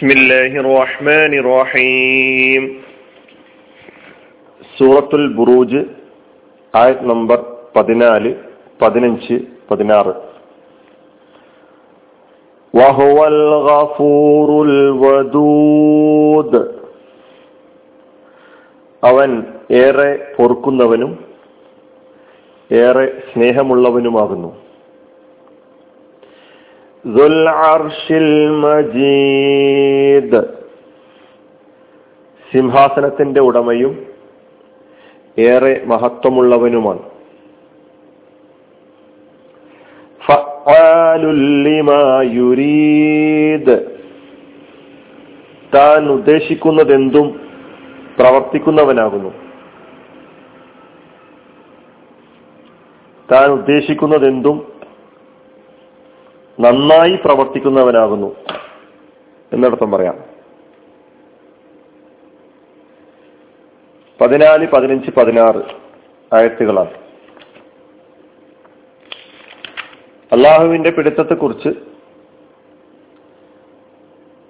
بسم الله الرحمن الرحيم സൂറത്തുൽ ബുറൂജ് ആയത് നമ്പർ പതിനാല് പതിനഞ്ച് പതിനാറ് വഹുവൽ ഗഫൂറുൽ വദൂദ് അവൻ ഏറെ പൊറുക്കുന്നവനും ഏറെ സ്നേഹമുള്ളവനുമാകുന്നു ദുൽ അർഷിൽ മജീദ് സിംഹാസനത്തിന്റെ ഉടമയും ഏറെ മഹത്വമുള്ളവനുമാണ്. താൻ ഉദ്ദേശിക്കുന്നതെന്തും പ്രവർത്തിക്കുന്നവനാകുന്നു. താൻ ഉദ്ദേശിക്കുന്നതെന്തും നന്നായി പ്രവർത്തിക്കുന്നവനാകുന്നു എന്നർത്ഥം പറയാം. പതിനാല് പതിനഞ്ച് പതിനാറ് ആയത്തുകളാണ്. അള്ളാഹുവിന്റെ പിടുത്തത്തെക്കുറിച്ച്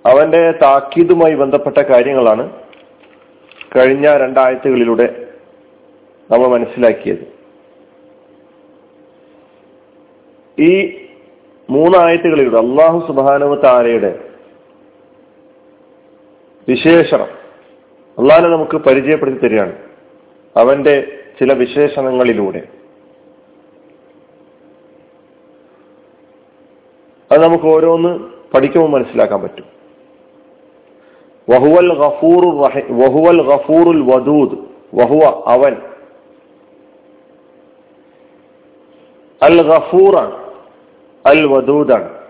അവന്റെ താക്കീതുമായി ബന്ധപ്പെട്ട കാര്യങ്ങളാണ് കഴിഞ്ഞ രണ്ടാഴ്ചകളിലൂടെ നമ്മൾ മനസ്സിലാക്കിയത്. ഈ മൂന്നായത്തുകളിലൂടെ അള്ളാഹു സുബാനവ താരയുടെ വിശേഷണം. അള്ളാഹിനെ നമുക്ക് പരിചയപ്പെടുത്തി തരികയാണ്. അവന്റെ ചില വിശേഷണങ്ങളിലൂടെ. അത് നമുക്ക് ഓരോന്ന് പഠിക്കുമ്പോൾ മനസ്സിലാക്കാൻ പറ്റും. വഹുവൽ ഗഫൂറു വഹുവൽ ഗഫൂറുൽ വദൂദ്. വഹുവ അവൻ. അൽ ഗഫൂറാണ്. അൽ വദൂദാണ്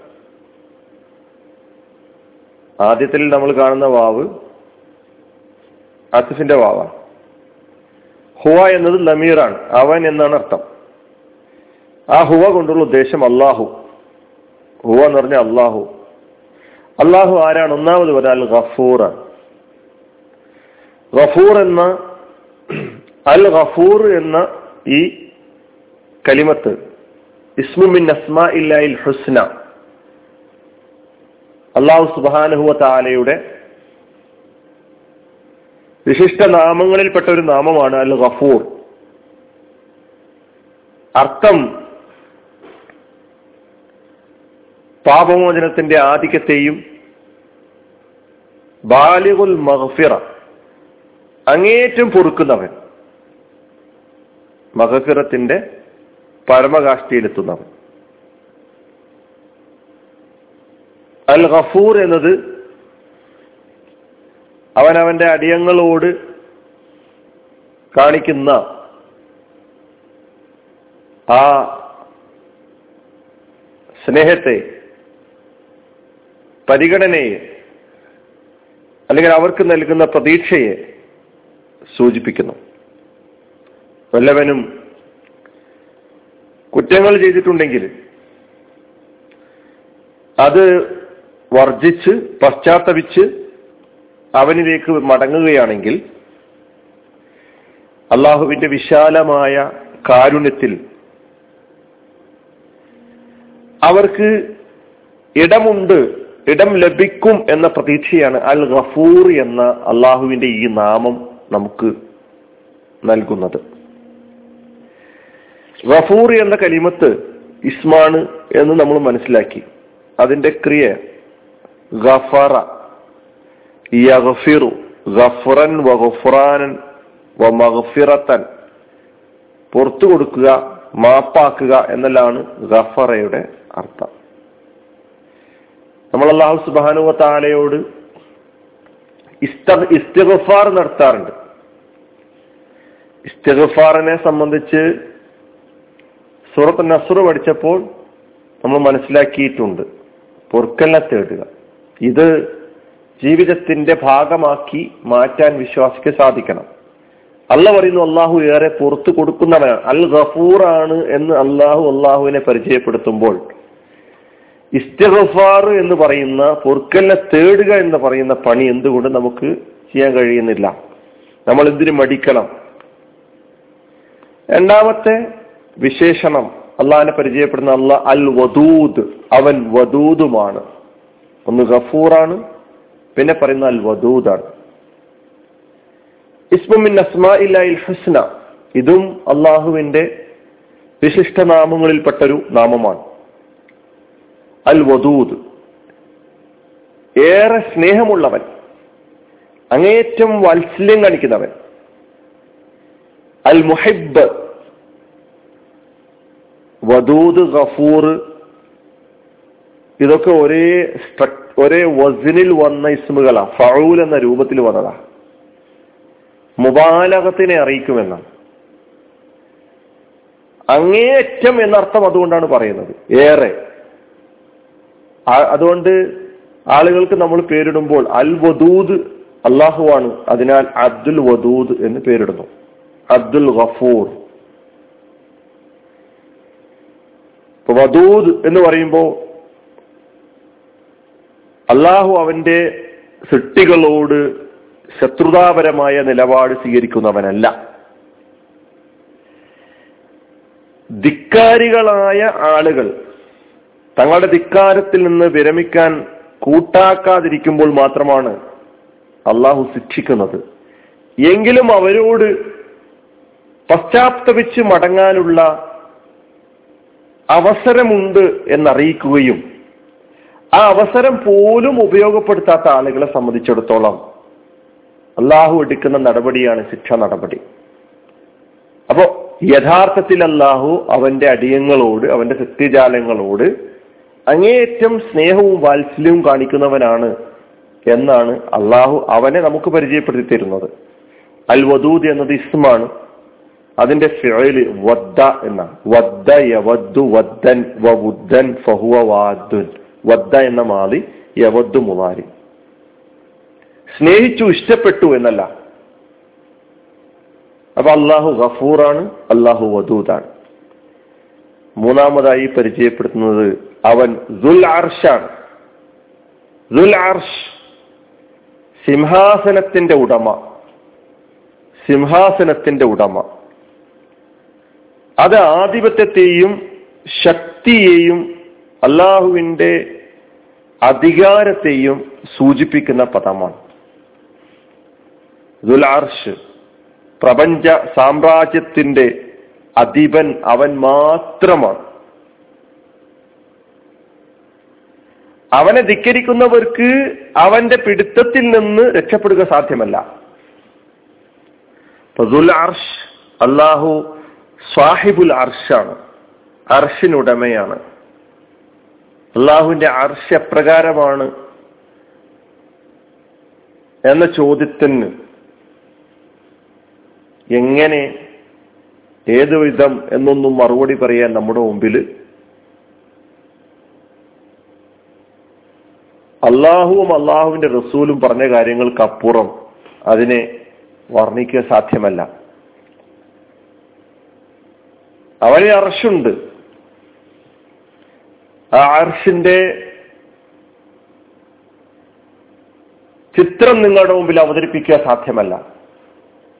ആദ്യത്തിൽ നമ്മൾ കാണുന്ന വാവ് അസിഫിന്റെ വാവാണ്. ഹുവ എന്നത് ലമീറാണ്. അവൻ എന്നാണ് അർത്ഥം. ആ ഹുവ കൊണ്ടുള്ള ഉദ്ദേശം അള്ളാഹു ഹുവ എന്ന് പറഞ്ഞ അള്ളാഹു അള്ളാഹു ആരാണ്? ഒന്നാമത് പറഞ്ഞാൽ ഗഫൂറാണ്. ഗഫൂർ എന്ന അൽ ഗഫൂർ എന്ന ഈ കലിമത്ത് ഇസ്മുമിൻ അസ്മാ ഇല്ലായിൽ ഹുസ്ന അള്ളാഹു സുബാനഹുവ താലയുടെ വിശിഷ്ട നാമങ്ങളിൽപ്പെട്ട ഒരു നാമമാണ് അൽ ഗഫൂർ അർത്ഥം പാപമോചനത്തിന്റെ ആധിക്യത്തെയും ബാലിഗുൽ മഹഫിറ അങ്ങേറ്റം പൊറുക്കുന്നവൻ മഹഫിറത്തിന്റെ പരമകാഷ്ഠയിലെത്തുന്നവൻ. അൽ ഗഫൂർ എന്നത് അവൻ അവന്റെ അടിയങ്ങളോട് കാണിക്കുന്ന ആ സ്നേഹത്തെ പരിഗണനയെ അല്ലെങ്കിൽ അവർക്ക് നൽകുന്ന പ്രതീക്ഷയെ സൂചിപ്പിക്കുന്നു. വല്ലവനും കുറ്റങ്ങൾ ചെയ്തിട്ടുണ്ടെങ്കിൽ അത് വർജിച്ച് പശ്ചാത്തപിച്ച് അവനിലേക്ക് മടങ്ങുകയാണെങ്കിൽ അള്ളാഹുവിന്റെ വിശാലമായ കാരുണ്യത്തിൽ അവർക്ക് ഇടമുണ്ട് ഇടം ലഭിക്കും എന്ന പ്രതീക്ഷയാണ് അൽ ഗഫൂർ എന്ന അള്ളാഹുവിന്റെ ഈ നാമം നമുക്ക് നൽകുന്നത്. ഗഫൂർ എന്ന കലിമത്ത് ഇസ്മാണ് എന്ന് നമ്മൾ മനസ്സിലാക്കി. അതിന്റെ ക്രിയ ഗഫറ. യഗ്ഫിറു ഗഫ്റൻ വഗഫ്റാനൻ വമഗ്ഫിറത്തൻ പുറത്തു കൊടുക്കുക മാപ്പാക്കുക എന്നെല്ലാണ് ഗഫറയുടെ അർത്ഥം. നമ്മൾ അള്ളാഹു സുബാനുവ താലയോട് ഇസ്തഗഫാർ നടത്താറുണ്ട്. ഇസ്തഗഫാറിനെ സംബന്ധിച്ച് സൂറത്ത് നസർ പഠിച്ചപ്പോൾ നമ്മൾ മനസ്സിലാക്കിയിട്ടുണ്ട്. പൊറുക്കലിനെ തേടുക ഇത് ജീവിതത്തിന്റെ ഭാഗമാക്കി മാറ്റാൻ വിശ്വാസിക്ക് സാധിക്കണം. അല്ല പറയുന്നു അള്ളാഹു ഏറെ പുറത്തു കൊടുക്കുന്നവനാണ്. അൽ ഗഫൂർ ആണ് എന്ന് അള്ളാഹു അള്ളാഹുവിനെ പരിചയപ്പെടുത്തുമ്പോൾ ഇസ്തിഗഫാർ എന്ന് പറയുന്ന പൊറുക്കലിനെ തേടുക എന്ന് പറയുന്ന പണി എന്തുകൊണ്ട് നമുക്ക് ചെയ്യാൻ കഴിയുന്നില്ല? നമ്മൾ എന്തിനു മടിക്കണം? രണ്ടാമത്തെ വിശേഷണം. അള്ളാഹിനെ പരിചയപ്പെടുന്ന അല്ല അൽ വദൂദ്. അവൻ വദൂദുമാണ്. ഒന്ന് ഗഫൂറാണ് പിന്നെ പറയുന്ന അൽ വദൂദാണ്. ഇസ്മുമിൻ അസ്മാ അസ്മാഇൽ ഹുസ്ന. ഇതും അള്ളാഹുവിന്റെ വിശിഷ്ട നാമങ്ങളിൽപ്പെട്ടൊരു നാമമാണ്. അൽ വദൂദ്. ഏറെ സ്നേഹമുള്ളവൻ. അങ്ങേറ്റം വാത്സല്യം കാണിക്കുന്നവൻ. അൽ മുഹിബ് വദൂദ് ഗഫൂർ. ഇതൊക്കെ ഒരേ ഒരേ വസിനിൽ വന്ന ഇസ്മുകളാ. ഫഴൂൽ എന്ന രൂപത്തിൽ വന്നതാ. മുബാലകത്തിനെ അറിയിക്കുമെന്നാണ് അങ്ങേയറ്റം എന്നർത്ഥം അതുകൊണ്ടാണ് പറയുന്നത്. ഏറെ. അതുകൊണ്ട് ആളുകൾക്ക് നമ്മൾ പേരിടുമ്പോൾ അൽ വദൂദ് അള്ളാഹുവാണ് അതിനാൽ അബ്ദുൽ വദൂദ് എന്ന് പേരിടുന്നു. അബ്ദുൽ ഗഫൂർ. വദൂദ് എന്ന് പറയുമ്പോൾ അള്ളാഹു അവന്റെ സൃഷ്ടികളോട് ശത്രുതാപരമായ നിലപാട് സ്വീകരിക്കുന്നവനല്ല. ധിക്കാരികളായ ആളുകൾ തങ്ങളുടെ ധിക്കാരത്തിൽ നിന്ന് വിരമിക്കാൻ കൂട്ടാക്കാതിരിക്കുമ്പോൾ മാത്രമാണ് അള്ളാഹു ശിക്ഷിക്കുന്നത്. എങ്കിലും അവരോട് പശ്ചാത്തപിച്ച് മടങ്ങാനുള്ള അവസരമുണ്ട് എന്നറിയിക്കുകയും ആ അവസരം പോലും ഉപയോഗപ്പെടുത്താത്ത ആളുകളെ സംബന്ധിച്ചിടത്തോളം അള്ളാഹു എടുക്കുന്ന നടപടിയാണ് ശിക്ഷ നടപടി. അപ്പോ യഥാർത്ഥത്തിൽ അള്ളാഹു അവന്റെ അടിയങ്ങളോട് അവന്റെ സത്യജാലങ്ങളോട് അങ്ങേയറ്റം സ്നേഹവും വാത്സല്യവും കാണിക്കുന്നവനാണ് എന്നാണ് അള്ളാഹു അവനെ നമുക്ക് പരിചയപ്പെടുത്തി തരുന്നത്. അൽ വദൂദ് എന്നത് ഇസ്മാണ്. അതിന്റെ ഫിഴയിൽ വദ്ദ എന്നാണ് വദ്ദ യവദ്ദു വദ്ദൻ വവുദ്ദൻ ഫഹുവ വാദ്ദുൻ. വദ്ദ എന്ന മാതി യവദ്ദു മുമാരി സ്നേഹിച്ചു ഇഷ്ടപ്പെട്ടു എന്നല്ല. അപ്പൊ അള്ളാഹു ഗഫൂറാണ് അള്ളാഹു വദൂദാണ്. മൂന്നാമതായി പരിചയപ്പെടുത്തുന്നത് അവൻ ദുൽ അർഷാണ്. ദുൽ അർഷ് സിംഹാസനത്തിന്റെ ഉടമ. സിംഹാസനത്തിന്റെ ഉടമ. അത് ആധിപത്യത്തെയും ശക്തിയെയും അള്ളാഹുവിന്റെ അധികാരത്തെയും സൂചിപ്പിക്കുന്ന പദമാണ്. ദുലാർഷ് പ്രപഞ്ച സാമ്രാജ്യത്തിന്റെ അധിപൻ അവൻ മാത്രമാണ്. അവനെ ധിക്കരിക്കുന്നവർക്ക് അവന്റെ പിടുത്തത്തിൽ നിന്ന് രക്ഷപ്പെടുക സാധ്യമല്ല. അള്ളാഹു സാഹിബുൽ അർഷാണ് അർഷിനുടമയാണ് അള്ളാഹുവിന്റെ അർഷ് എപ്രകാരമാണ് എന്ന ചോദ്യത്തിന് എങ്ങനെ ഏതു വിധം എന്നൊന്നും മറുപടി പറയാൻ നമ്മുടെ മുമ്പിൽ അള്ളാഹുവും അള്ളാഹുവിന്റെ റസൂലും പറഞ്ഞ കാര്യങ്ങൾക്കപ്പുറം അതിനെ വർണിക്കുക സാധ്യമല്ല. അവന് അർഷുണ്ട്. ആ അർഷിന്റെ ചിത്രം നിങ്ങളുടെ മുമ്പിൽ അവതരിപ്പിക്കുക സാധ്യമല്ല.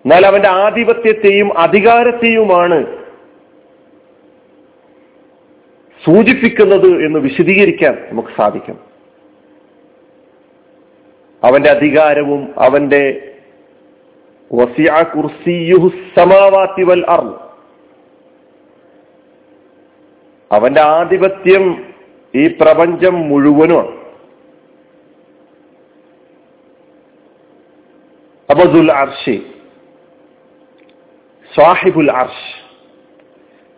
എന്നാൽ അവന്റെ ആധിപത്യത്തെയും അധികാരത്തെയുമാണ് സൂചിപ്പിക്കുന്നത് എന്ന് വിശദീകരിക്കാൻ നമുക്ക് സാധിക്കും. അവന്റെ അധികാരവും അവന്റെ സമാവാത്തി വൽ അർ അവന്റെ ആധിപത്യം ഈ പ്രപഞ്ചം മുഴുവനുമാണ്. അബദുൽ അർഷി സാഹിബുൽ അർഷ്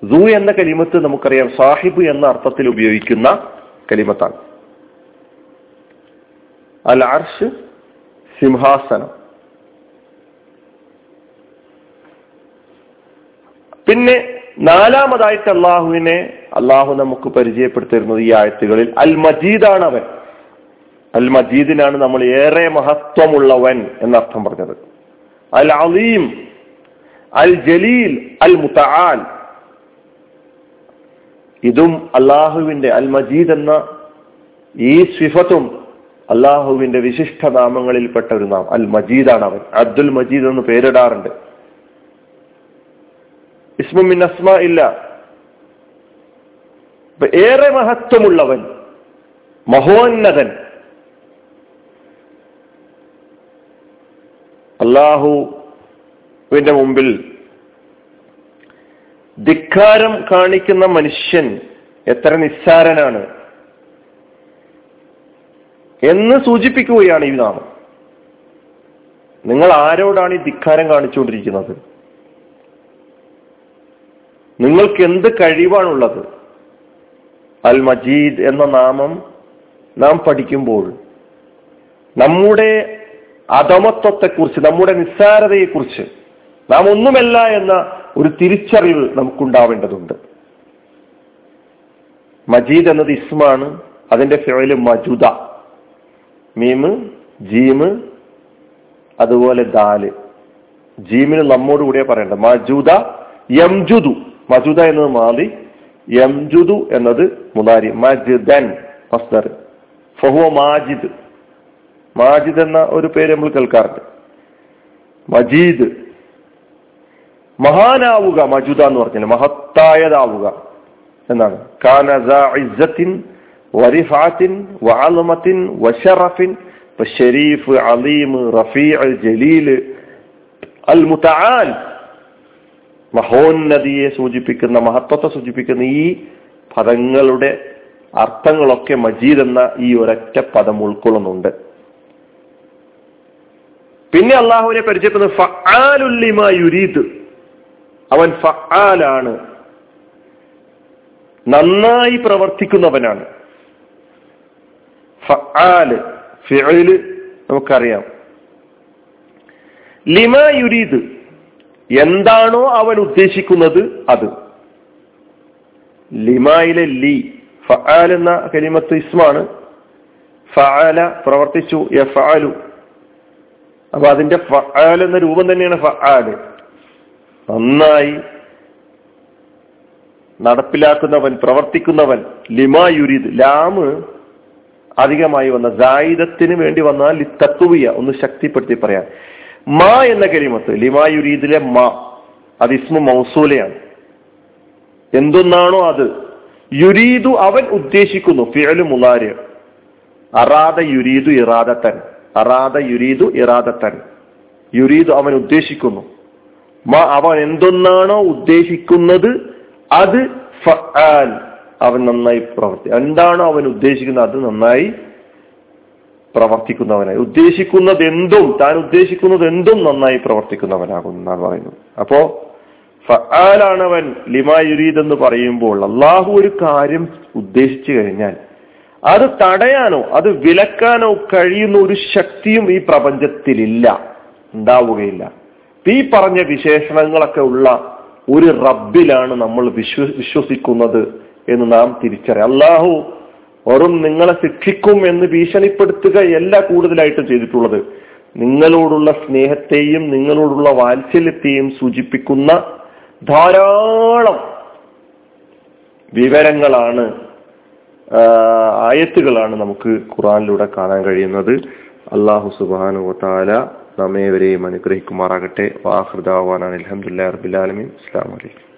ദു എന്ന കലിമത്ത് നമുക്കറിയാം. സാഹിബ് എന്ന അർത്ഥത്തിൽ ഉപയോഗിക്കുന്ന കലിമത്താണ്. അൽ അർഷ് സിംഹാസനം. പിന്നെ നാലാമതായിട്ട് അള്ളാഹുവിനെ അള്ളാഹു നമുക്ക് പരിചയപ്പെടുത്തിരുന്നത് ഈ ആയത്തുകളിൽ അൽ മജീദാണ് അവൻ അൽ മജീദിനാണ് നമ്മൾ ഏറെ മഹത്വമുള്ളവൻ എന്നർത്ഥം പറഞ്ഞത്. അൽ അലീം അൽ ജലീൽ അൽ മുത്തആൽ ഇതും അള്ളാഹുവിന്റെ അൽ മജീദ് എന്ന ഈ സ്വിഫത്തും അള്ളാഹുവിന്റെ വിശിഷ്ട നാമങ്ങളിൽപ്പെട്ട ഒരു നാം അൽ മജീദാണ് അവൻ അബ്ദുൽ മജീദ് എന്ന് പേരിടാറുണ്ട്. ഇസ്മുമിൻ അസ്മ ഇല്ല ഏറെ മഹത്വമുള്ളവൻ മഹോന്നതൻ. അള്ളാഹുവിന്റെ മുമ്പിൽ ധിക്കാരം കാണിക്കുന്ന മനുഷ്യൻ എത്ര നിസ്സാരനാണ് എന്ന് സൂചിപ്പിക്കുകയാണ് ഈ നാമം. നിങ്ങൾ ആരോടാണ് ഈ ധിക്കാരം കാണിച്ചുകൊണ്ടിരിക്കുന്നത്? നിങ്ങൾക്ക് എന്ത് കഴിവാണുള്ളത്? അൽ മജീദ് എന്ന നാമം നാം പഠിക്കുമ്പോൾ നമ്മുടെ അധമത്വത്തെക്കുറിച്ച് നമ്മുടെ നിസ്സാരതയെക്കുറിച്ച് നാം ഒന്നുമല്ല എന്ന ഒരു തിരിച്ചറിവ് നമുക്കുണ്ടാവേണ്ടതുണ്ട്. മജീദ് എന്നത് ഇസ്മാണ് അതിന്റെ ഫിഴൽ മജുദ. മീമ് ജീമ് അതുപോലെ ദാൽ. ജീമിന് നമ്മോട് കൂടിയാ പറയേണ്ടത്. മജുദ യംജുദു. മജുദ എന്നത് മാതി യംജുദു എന്നത് മുതാരി മജിദൻ മസ്ദർ. ഫഹുവ മാജിദ്. മാജിദ് എന്ന ഒരു പേര് നമ്മൾ കേൾക്കാറുണ്ട്. മജീദ്. മഹാനാവുക മജുദ എന്ന് പറഞ്ഞാൽ മഹത്തായതാവുക എന്നാണ്. കാനസിൻ വരിഫാത്തിൻ വാലുമത്തിൻ വഷറഫിൻ ഷരീഫ് അലീം റഫീ ജലീൽ അൽ മുത്തആൽ മഹോന്നതിയെ സൂചിപ്പിക്കുന്ന മഹത്വത്തെ സൂചിപ്പിക്കുന്ന ഈ പദങ്ങളുടെ അർത്ഥങ്ങളൊക്കെ മജീദ് എന്ന ഈ ഒരൊറ്റ പദം ഉൾക്കൊള്ളുന്നുണ്ട്. പിന്നെ അള്ളാഹുവിനെ പരിചയപ്പെടുന്നത് ഫആലുല്ലിമ യുരീദ്. അവൻ ഫആലാണ്. നന്നായി പ്രവർത്തിക്കുന്നവനാണ്. ഫആൽ ഫിഅൽ നമുക്കറിയാം. ലിമ യുരീദ് എന്താണോ അവൻ ഉദ്ദേശിക്കുന്നത് അത്. ലിമായിലെ ലി ഫആൽ എന്ന കലിമത്ത് ഇസ്മാണ്. ഫആല പ്രവർത്തിച്ചു യഫഅലു അപ്പൊ അതിന്റെ ഫആൽ എന്ന രൂപം തന്നെയാണ് ഫആൽ നന്നായി നടപ്പിലാക്കുന്നവൻ പ്രവർത്തിക്കുന്നവൻ ലിമാ യുരീദ് ലാമ് അധികമായി വന്ന ജായിദത്തിന് വേണ്ടി വന്നാൽ തത്വീയ ഒന്ന് ശക്തിപ്പെടുത്തി പറയാം. മാ എന്ന കരിമത്ത് ലിമാ യുരീദിലെ മാ അത് ഇസ്മു മൗസൂലയാണ്. എന്തൊന്നാണോ അത്? യുരീദു അവൻ ഉദ്ദേശിക്കുന്നു ഫിയലു മുലാര്. അറാദ യുരീദു ഇറാദത്തൻ. അറാദ യുരീദു ഇറാദത്തൻ. യുരീദു അവൻ ഉദ്ദേശിക്കുന്നു. മാ അവൻ എന്തൊന്നാണോ ഉദ്ദേശിക്കുന്നത് അത് അവൻ നന്നായി പ്രവർത്തി എന്താണോ അവൻ ഉദ്ദേശിക്കുന്നത് അത് നന്നായി പ്രവർത്തിക്കുന്നവനായി. ഉദ്ദേശിക്കുന്നത് എന്തും താൻ ഉദ്ദേശിക്കുന്നത് എന്തും നന്നായി പ്രവർത്തിക്കുന്നവനാകും എന്നാണ് പറയുന്നത്. അപ്പോ ഫആലാണ് ലിമായുരീദ് ലിമാ യുരീദ് എന്ന് പറയുമ്പോൾ അള്ളാഹു ഒരു കാര്യം ഉദ്ദേശിച്ചു കഴിഞ്ഞാൽ അത് തടയാനോ അത് വിലക്കാനോ കഴിയുന്ന ഒരു ശക്തിയും ഈ പ്രപഞ്ചത്തിലില്ല ഉണ്ടാവുകയില്ല. ഈ പറഞ്ഞ വിശേഷണങ്ങളൊക്കെ ഉള്ള ഒരു റബ്ബിലാണ് നമ്മൾ വിശ്വ വിശ്വസിക്കുന്നത് എന്ന് നാം തിരിച്ചറിയാം. അള്ളാഹു വെറും നിങ്ങളെ ശിക്ഷിക്കും എന്ന് ഭീഷണിപ്പെടുത്തുകയല്ല കൂടുതലായിട്ടും ചെയ്തിട്ടുള്ളത്. നിങ്ങളോടുള്ള സ്നേഹത്തെയും നിങ്ങളോടുള്ള വാത്സല്യത്തെയും സൂചിപ്പിക്കുന്ന ധാരാളം വിവരങ്ങളാണ് ആയത്തുകളാണ് നമുക്ക് ഖുറാനിലൂടെ കാണാൻ കഴിയുന്നത്. അള്ളാഹു സുബാനു താല നമ്മേവരെയും അനുഗ്രഹിക്കുമാറാകട്ടെ. വാഹൃദാവാനാണ് അലഹമുല്ലാ റബിലാലമീൻ അസ്സാം വലൈക്കും